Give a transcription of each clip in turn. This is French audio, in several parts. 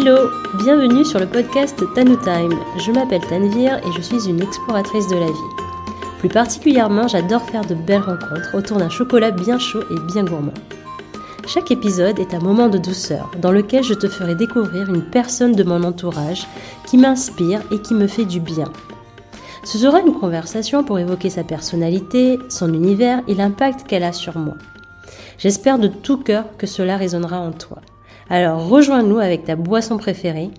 Hello, bienvenue sur le podcast Tanu Time. Je m'appelle Tanvir et je suis une exploratrice de la vie. Plus particulièrement, j'adore faire de belles rencontres autour d'un chocolat bien chaud et bien gourmand. Chaque épisode est un moment de douceur dans lequel je te ferai découvrir une personne de mon entourage qui m'inspire et qui me fait du bien. Ce sera une conversation pour évoquer sa personnalité, son univers et l'impact qu'elle a sur moi. J'espère de tout cœur que cela résonnera en toi. Alors rejoins-nous avec ta boisson préférée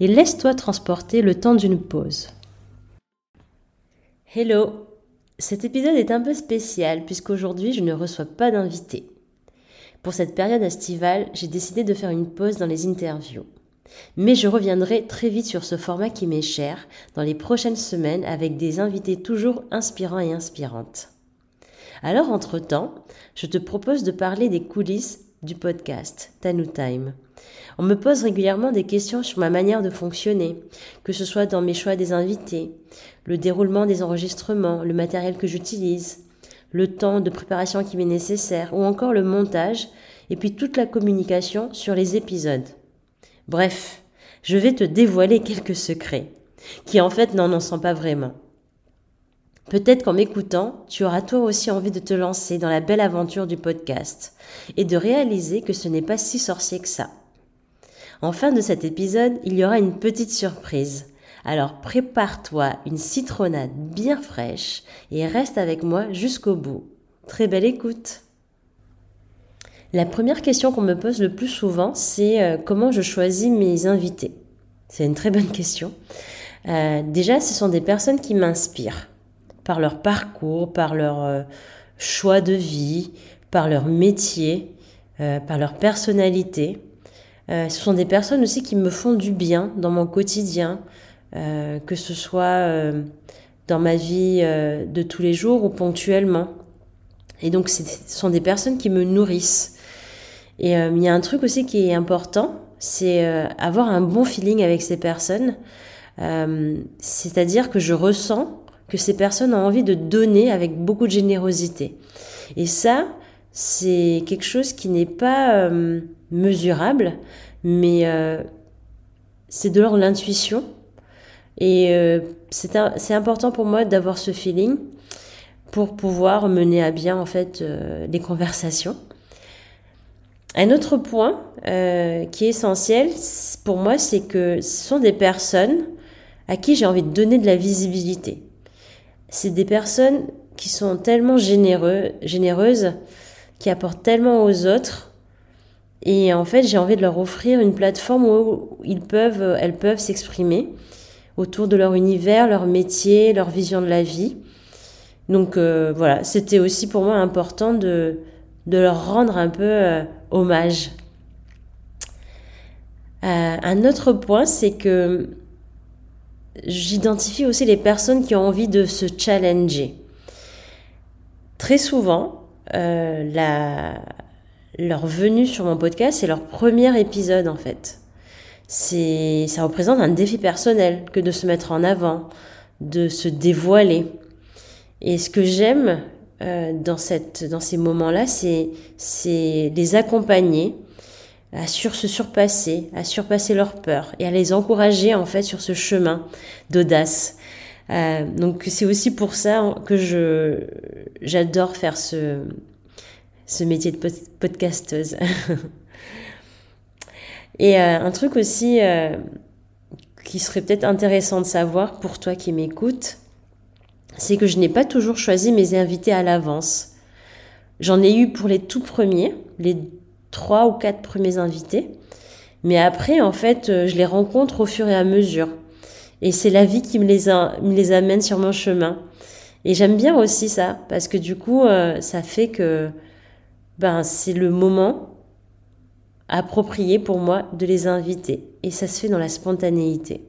et laisse-toi transporter le temps d'une pause. Hello Cet épisode est un peu spécial puisqu'aujourd'hui je ne reçois pas d'invité. Pour cette période estivale, j'ai décidé de faire une pause dans les interviews. Mais je reviendrai très vite sur ce format qui m'est cher dans les prochaines semaines avec des invités toujours inspirants et inspirantes. Alors, entre-temps, je te propose de parler des coulisses du podcast Tanu Time. On me pose régulièrement des questions sur ma manière de fonctionner, que ce soit dans mes choix des invités, le déroulement des enregistrements, le matériel que j'utilise, le temps de préparation qui m'est nécessaire, ou encore le montage, et puis toute la communication sur les épisodes. Bref, je vais te dévoiler quelques secrets, qui en fait n'en en sont pas vraiment. Peut-être qu'en m'écoutant, tu auras toi aussi envie de te lancer dans la belle aventure du podcast et de réaliser que ce n'est pas si sorcier que ça. En fin de cet épisode, il y aura une petite surprise. Alors prépare-toi une citronnade bien fraîche et reste avec moi jusqu'au bout. Très belle écoute. La première question qu'on me pose le plus souvent, c'est euh, comment je choisis mes invités? C'est une très bonne question. Euh, déjà, ce sont des personnes qui m'inspirent par leur parcours, par leur euh, choix de vie, par leur métier, euh, par leur personnalité. Euh, ce sont des personnes aussi qui me font du bien dans mon quotidien, que ce soit dans ma vie de tous les jours ou ponctuellement. Et donc, ce sont des personnes qui me nourrissent. Et il y a un truc aussi qui est important, c'est avoir un bon feeling avec ces personnes. C'est-à-dire que je ressens que ces personnes ont envie de donner avec beaucoup de générosité. Et ça, c'est quelque chose qui n'est pas euh, mesurable, mais euh, c'est de l'ordre de l'intuition. Et euh, c'est important pour moi d'avoir ce feeling pour pouvoir mener à bien en fait les conversations. Un autre point qui est essentiel pour moi, c'est que ce sont des personnes à qui j'ai envie de donner de la visibilité c'est des personnes qui sont tellement généreux, généreuses, qui apportent tellement aux autres. Et en fait, j'ai envie de leur offrir une plateforme où ils peuvent, elles peuvent s'exprimer autour de leur univers, leur métier, leur vision de la vie. Donc euh, voilà, c'était aussi pour moi important de, de leur rendre un peu euh, hommage. Euh, un autre point, c'est que j'identifie aussi les personnes qui ont envie de se challenger. Très souvent, euh, leur venue sur mon podcast, c'est leur premier épisode en fait. C'est, ça représente un défi personnel que de se mettre en avant, de se dévoiler. Et ce que j'aime euh, dans, cette, dans ces moments-là, c'est, c'est les accompagner à sur se surpasser, à surpasser leurs peurs et à les encourager en fait sur ce chemin d'audace. Euh, donc c'est aussi pour ça que je j'adore faire ce ce métier de podcasteuse. et euh, un truc aussi euh, qui serait peut-être intéressant de savoir pour toi qui m'écoutes, c'est que je n'ai pas toujours choisi mes invités à l'avance. J'en ai eu pour les tout premiers, les trois ou quatre premiers invités. Mais après, en fait, euh, je les rencontre au fur et à mesure. Et c'est la vie qui me les, amène sur mon chemin. Et j'aime bien aussi ça, parce que du coup, euh, ça fait que ben, c'est le moment approprié pour moi de les inviter. Et ça se fait dans la spontanéité.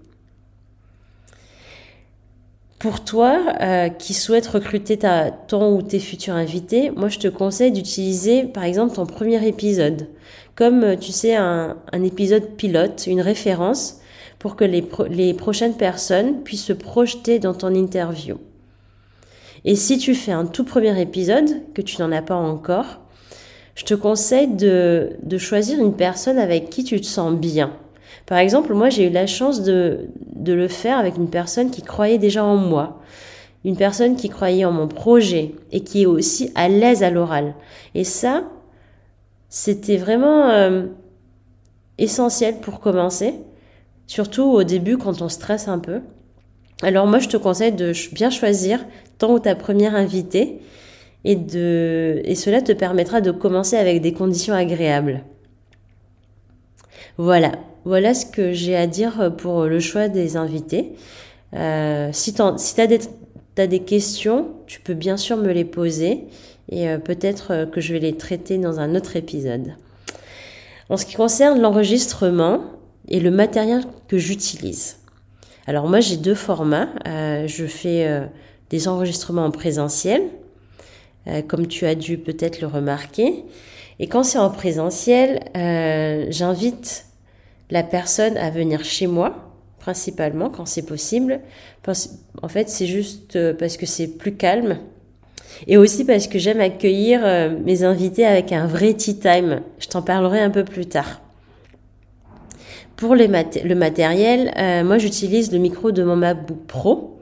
Pour toi, euh, qui souhaite recruter ta, ton ou tes futurs invités, moi je te conseille d'utiliser par exemple ton premier épisode, comme euh, tu sais un, un épisode pilote, une référence, pour que les, les prochaines personnes puissent se projeter dans ton interview. Et si tu fais un tout premier épisode, que tu n'en as pas encore, je te conseille de, de choisir une personne avec qui tu te sens bien. Par exemple, moi j'ai eu la chance de, de le faire avec une personne qui croyait déjà en moi, une personne qui croyait en mon projet et qui est aussi à l'aise à l'oral. Et ça, c'était vraiment euh, essentiel pour commencer, surtout au début quand on stresse un peu. Alors moi, je te conseille de bien choisir ton ou ta première invitée et, de, et cela te permettra de commencer avec des conditions agréables. Voilà, voilà ce que j'ai à dire pour le choix des invités. Euh, si tu as, des questions, tu peux bien sûr me les poser et euh, peut-être euh, que je vais les traiter dans un autre épisode. En ce qui concerne l'enregistrement et le matériel que j'utilise. Alors moi j'ai deux formats. Euh, je fais des enregistrements en présentiel, comme tu as dû peut-être le remarquer. Et quand c'est en présentiel, j'invite la personne à venir chez moi, principalement quand c'est possible. En fait, c'est juste parce que c'est plus calme et aussi parce que j'aime accueillir euh, mes invités avec un vrai tea time. Je t'en parlerai un peu plus tard. Pour le matériel, euh, moi j'utilise le micro de mon MacBook Pro.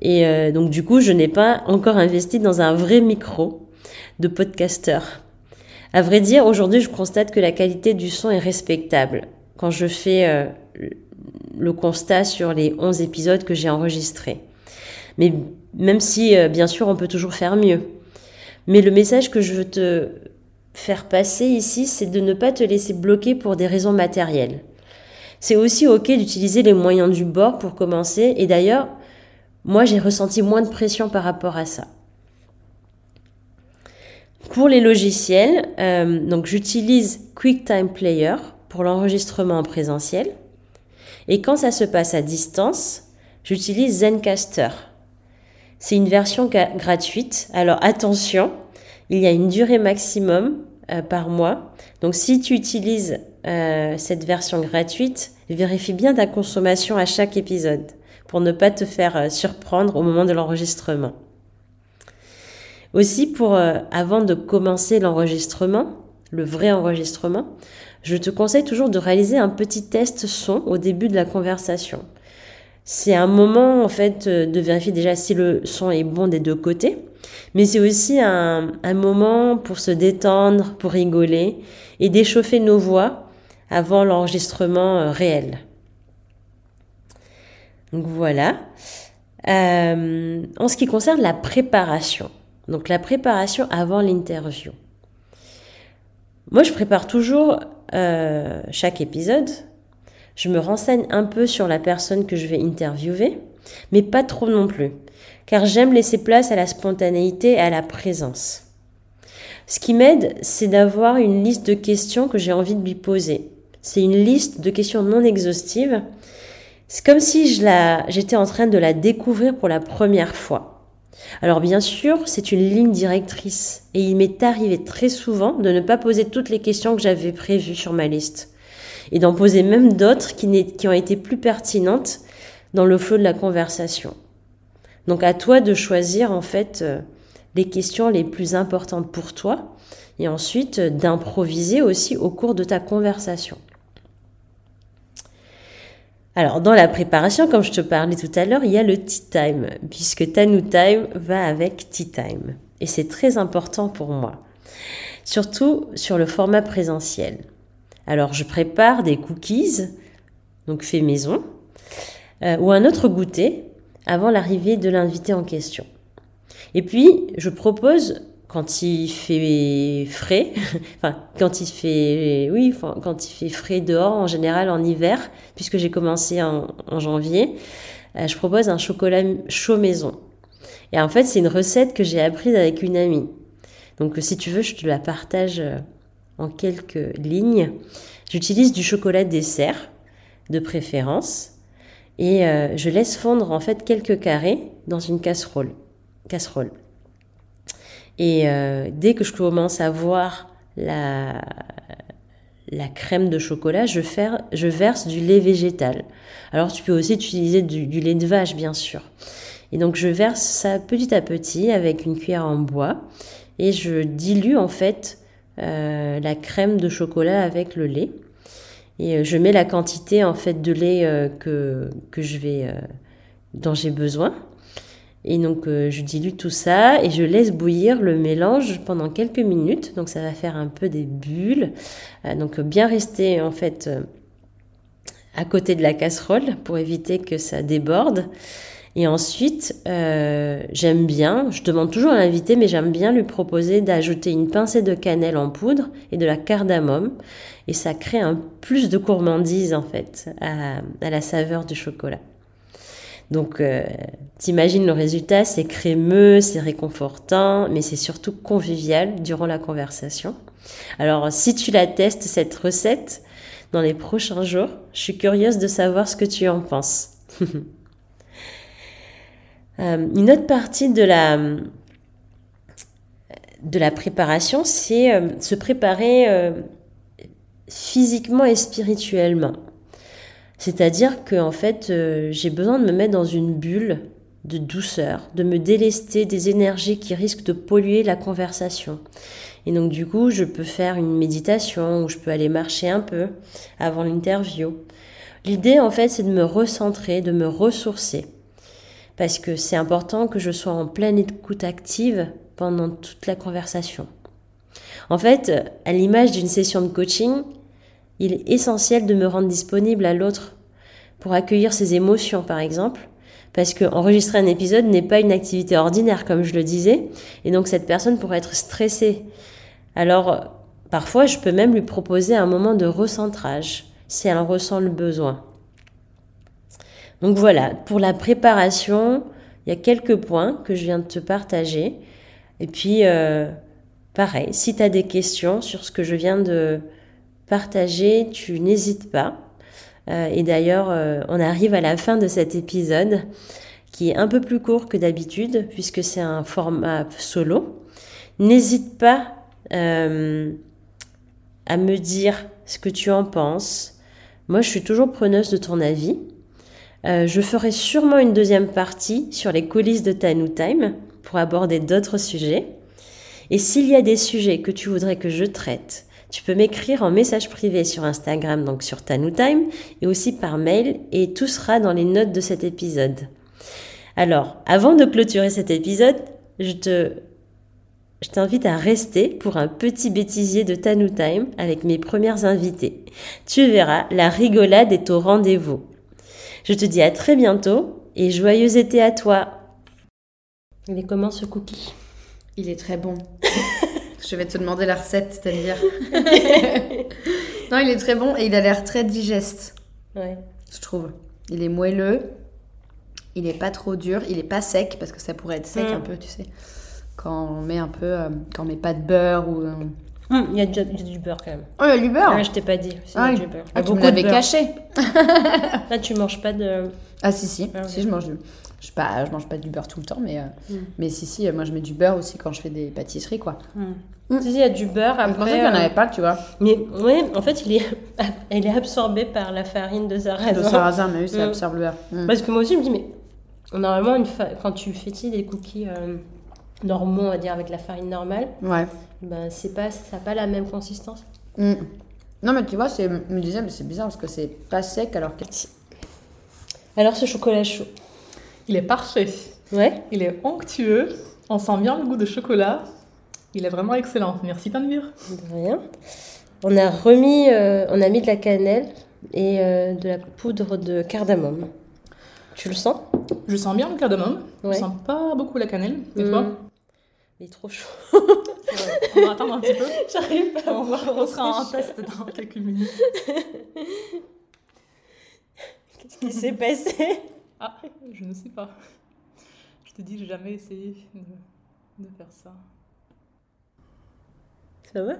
Et euh, donc du coup, je n'ai pas encore investi dans un vrai micro de podcaster. À vrai dire, aujourd'hui, je constate que la qualité du son est respectable. Je fais le constat sur les 11 épisodes que j'ai enregistrés. Mais même si, euh, bien sûr, on peut toujours faire mieux. Mais le message que je veux te faire passer ici, c'est de ne pas te laisser bloquer pour des raisons matérielles. C'est aussi OK d'utiliser les moyens du bord pour commencer. Et d'ailleurs, moi, j'ai ressenti moins de pression par rapport à ça. Pour les logiciels, euh, donc j'utilise QuickTime Player l'enregistrement en présentiel. Et quand ça se passe à distance, j'utilise Zencaster c'est une version gratuite. Alors attention, il y a une durée maximum euh, par mois. Donc si tu utilises euh, cette version gratuite, vérifie bien ta consommation à chaque épisode pour ne pas te faire euh, surprendre au moment de l'enregistrement. Aussi, pour avant de commencer l'enregistrement, le vrai enregistrement, je te conseille toujours de réaliser un petit test son au début de la conversation. C'est un moment en fait euh, de vérifier déjà si le son est bon des deux côtés, mais c'est aussi un, moment pour se détendre, pour rigoler et d'échauffer nos voix avant l'enregistrement euh, réel. Donc voilà. Euh, en ce qui concerne la préparation, donc la préparation avant l'interview. Moi, je prépare toujours chaque épisode je me renseigne un peu sur la personne que je vais interviewer, mais pas trop non plus, car j'aime laisser place à la spontanéité et à la présence. Ce qui m'aide, c'est d'avoir une liste de questions que j'ai envie de lui poser. C'est une liste de questions non exhaustives. C'est comme si j'étais en train de la découvrir pour la première fois. Alors bien sûr, c'est une ligne directrice et il m'est arrivé très souvent de ne pas poser toutes les questions que j'avais prévues sur ma liste et d'en poser même d'autres qui, ont été plus pertinentes dans le flot de la conversation. Donc à toi de choisir en fait euh, les questions les plus importantes pour toi et ensuite euh, d'improviser aussi au cours de ta conversation. Alors, dans la préparation, comme je te parlais tout à l'heure, il y a le tea time, puisque Tanu Time va avec tea time. Et c'est très important pour moi, surtout sur le format présentiel. Alors je prépare des cookies, donc fait maison, euh, ou un autre goûter avant l'arrivée de l'invité en question. Et puis je propose quand il fait frais, enfin quand il fait oui, quand il fait frais dehors en général en hiver, puisque j'ai commencé en, janvier, euh, je propose un chocolat chaud maison. Et en fait, c'est une recette que j'ai apprise avec une amie. Donc si tu veux, je te la partage euh, en quelques lignes. J'utilise du chocolat dessert de préférence et euh, je laisse fondre en fait quelques carrés dans une casserole. casserole. Et euh, dès que je commence à voir la, crème de chocolat, je, verse du lait végétal. Alors tu peux aussi utiliser du, lait de vache, bien sûr. Et donc je verse ça petit à petit avec une cuillère en bois et je dilue en fait euh, la crème de chocolat avec le lait. Et euh, je mets la quantité en fait de lait que, que je vais, dont j'ai besoin. Et donc je dilue tout ça et je laisse bouillir le mélange pendant quelques minutes. Donc ça va faire un peu des bulles. donc bien rester en fait à côté de la casserole pour éviter que ça déborde. Et ensuite, euh, j'aime bien, je demande toujours à l'invité, mais j'aime bien lui proposer d'ajouter une pincée de cannelle en poudre et de la cardamome. Et ça crée un plus de gourmandise, en fait, à, la saveur du chocolat. Donc, euh, t'imagines le résultat, c'est crémeux, c'est réconfortant, mais c'est surtout convivial durant la conversation. Alors, si tu la testes, cette recette, dans les prochains jours, je suis curieuse de savoir ce que tu en penses. Euh, une autre partie de la, de la préparation, c'est euh, se préparer euh, physiquement et spirituellement. C'est-à-dire que en fait, j'ai besoin de me mettre dans une bulle de douceur, de me délester des énergies qui risquent de polluer la conversation. Et donc du coup, je peux faire une méditation ou je peux aller marcher un peu avant l'interview. L'idée en fait, c'est de me recentrer, de me ressourcer parce que c'est important que je sois en pleine écoute active pendant toute la conversation. En fait, à l'image d'une session de coaching, il est essentiel de me rendre disponible à l'autre pour accueillir ses émotions, par exemple, parce que enregistrer un épisode n'est pas une activité ordinaire, comme je le disais, et donc cette personne pourrait être stressée. Alors, parfois, je peux même lui proposer un moment de recentrage, si elle en ressent le besoin. Donc voilà, pour la préparation, il y a quelques points que je viens de te partager. Et puis, euh, pareil, si tu as des questions sur ce que je viens de partager, tu n'hésites pas. Euh, et d'ailleurs, euh, on arrive à la fin de cet épisode qui est un peu plus court que d'habitude puisque c'est un format solo. N'hésite pas à me dire ce que tu en penses. Moi, je suis toujours preneuse de ton avis. Euh, je ferai sûrement une deuxième partie sur les coulisses de Tanu Time pour aborder d'autres sujets. Et s'il y a des sujets que tu voudrais que je traite, tu peux m'écrire en message privé sur Instagram, donc sur Tanu Time, et aussi par mail, et tout sera dans les notes de cet épisode. Alors, avant de clôturer cet épisode, je te je t'invite à rester pour un petit bêtisier de Tanu Time avec mes premières invités. Tu verras, la rigolade est au rendez-vous. Je te dis à très bientôt et joyeux été à toi. Il est comment ce cookie? Il est très bon. Je vais te demander la recette, c'est-à-dire. non, il est très bon et il a l'air très digeste. Ouais. Je trouve. Il est moelleux. Il n'est pas trop dur. Il n'est pas sec parce que ça pourrait être sec mm. un peu, tu sais. Quand on met un peu. Euh, quand on met pas de beurre ou. Euh, Hum, il y, a du beurre quand même. Oh, il y a du beurre ah, Je t'ai pas dit. Ah, il y a du beurre. Ah, tu me l'avais caché. Là, tu manges pas de. Ah, si, si. Ah, si, je mange du. Je, pas, je mange pas du beurre tout le temps, mais, euh, hum. mais si, si, moi je mets du beurre aussi quand je fais des pâtisseries, quoi. Hum. Si, il y a du beurre. Après, je pensais qu'il n'y en avait pas, tu vois. Mais oui, en fait, il est, elle est absorbée par la farine de sarrasin. De sarrasin, mais oui, ça absorbe le beurre. Parce que moi aussi, je me dis, mais normalement, une quand tu fais des cookies. Euh, normaux, on va dire, avec la farine normale, ouais. ben, c'est pas, ça n'a pas la même consistance. Mm. Non, mais tu vois, c'est, me disais, mais c'est bizarre parce que c'est pas sec alors que. Alors, ce chocolat chaud Il est parfait. Ouais. Il est onctueux. On sent bien le goût de chocolat. Il est vraiment excellent. Merci, Tanvir. De rien. On a remis, euh, on a mis de la cannelle et euh, de la poudre de cardamome. Tu le sens? Je sens bien le cardamome. Ouais. Je sens pas beaucoup la cannelle. Et toi? Mm. Il est trop chaud. on va attendre un petit peu. J'arrive pas on, va, on sera en test dans quelques minutes. Qu'est-ce qui s'est passé? Ah, je ne sais pas. Je te dis, j'ai jamais essayé de, faire ça. Ça va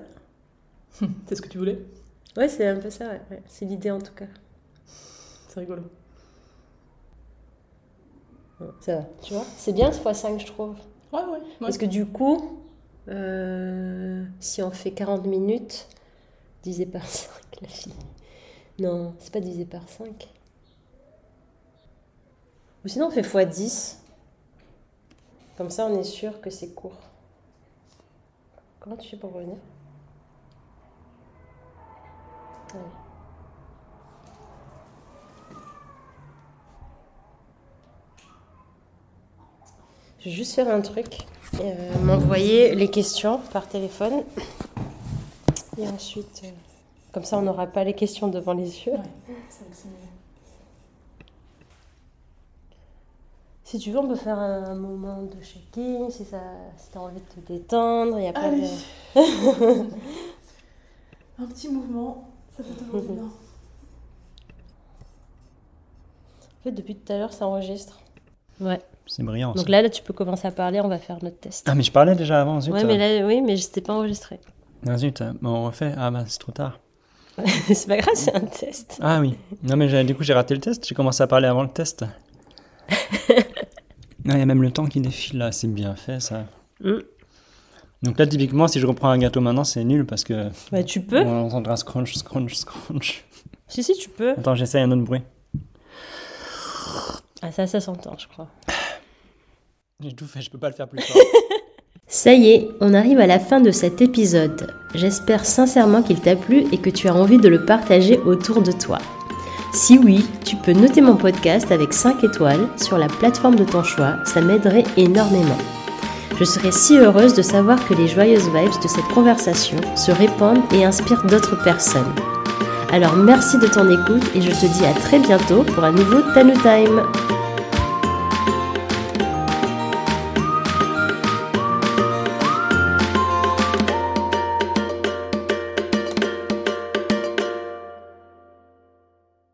C'est ce que tu voulais? Ouais, c'est un peu ça, ouais. c'est l'idée en tout cas. C'est rigolo. Ça va, tu vois? C'est bien ce x5, je trouve. Ouais, ouais, Parce que du coup, euh, si on fait 40 minutes, divisé par 5, la fille. Non, c'est pas divisé par 5. Ou sinon, on fait x10. Comme ça, on est sûr que c'est court. Comment tu fais pour revenir? Je vais juste faire un truc, euh, m'envoyer les questions par téléphone. Et ensuite, euh, comme ça, on n'aura pas les questions devant les yeux. Si tu veux, on peut faire un moment de shaking, si, ça, si tu as envie de te détendre. Il n'y a pas Allez. de... Un petit mouvement, ça fait toujours du bien. En fait, depuis tout à l'heure, ça enregistre. Ouais. C'est brillant. Donc ça. là, là, tu peux commencer à parler, on va faire notre test. Ah, mais je parlais déjà avant, zut. ouais, mais là, oui, mais je t'ai pas enregistré. Ah, zut, bon, on refait. Ah, bah, c'est trop tard. c'est pas grave, c'est un test. Ah oui. Non, mais du coup, j'ai raté le test. J'ai commencé à parler avant le test. Non, il y a même le temps qui défile là. C'est bien fait, ça. Mm. Donc là, typiquement, si je reprends un gâteau maintenant, c'est nul parce que Bah, tu peux. on entendra scrunch, scrunch, scrunch. Si, si, tu peux. Attends, j'essaye un autre bruit. Ah, ça, ça s'entend, je crois. J'ai tout fait, je peux pas le faire plus fort. Ça y est, on arrive à la fin de cet épisode. J'espère sincèrement qu'il t'a plu et que tu as envie de le partager autour de toi. Si oui, tu peux noter mon podcast avec 5 étoiles sur la plateforme de ton choix, ça m'aiderait énormément. Je serais si heureuse de savoir que les joyeuses vibes de cette conversation se répandent et inspirent d'autres personnes. Alors merci de ton écoute et je te dis à très bientôt pour un nouveau Tanu Time.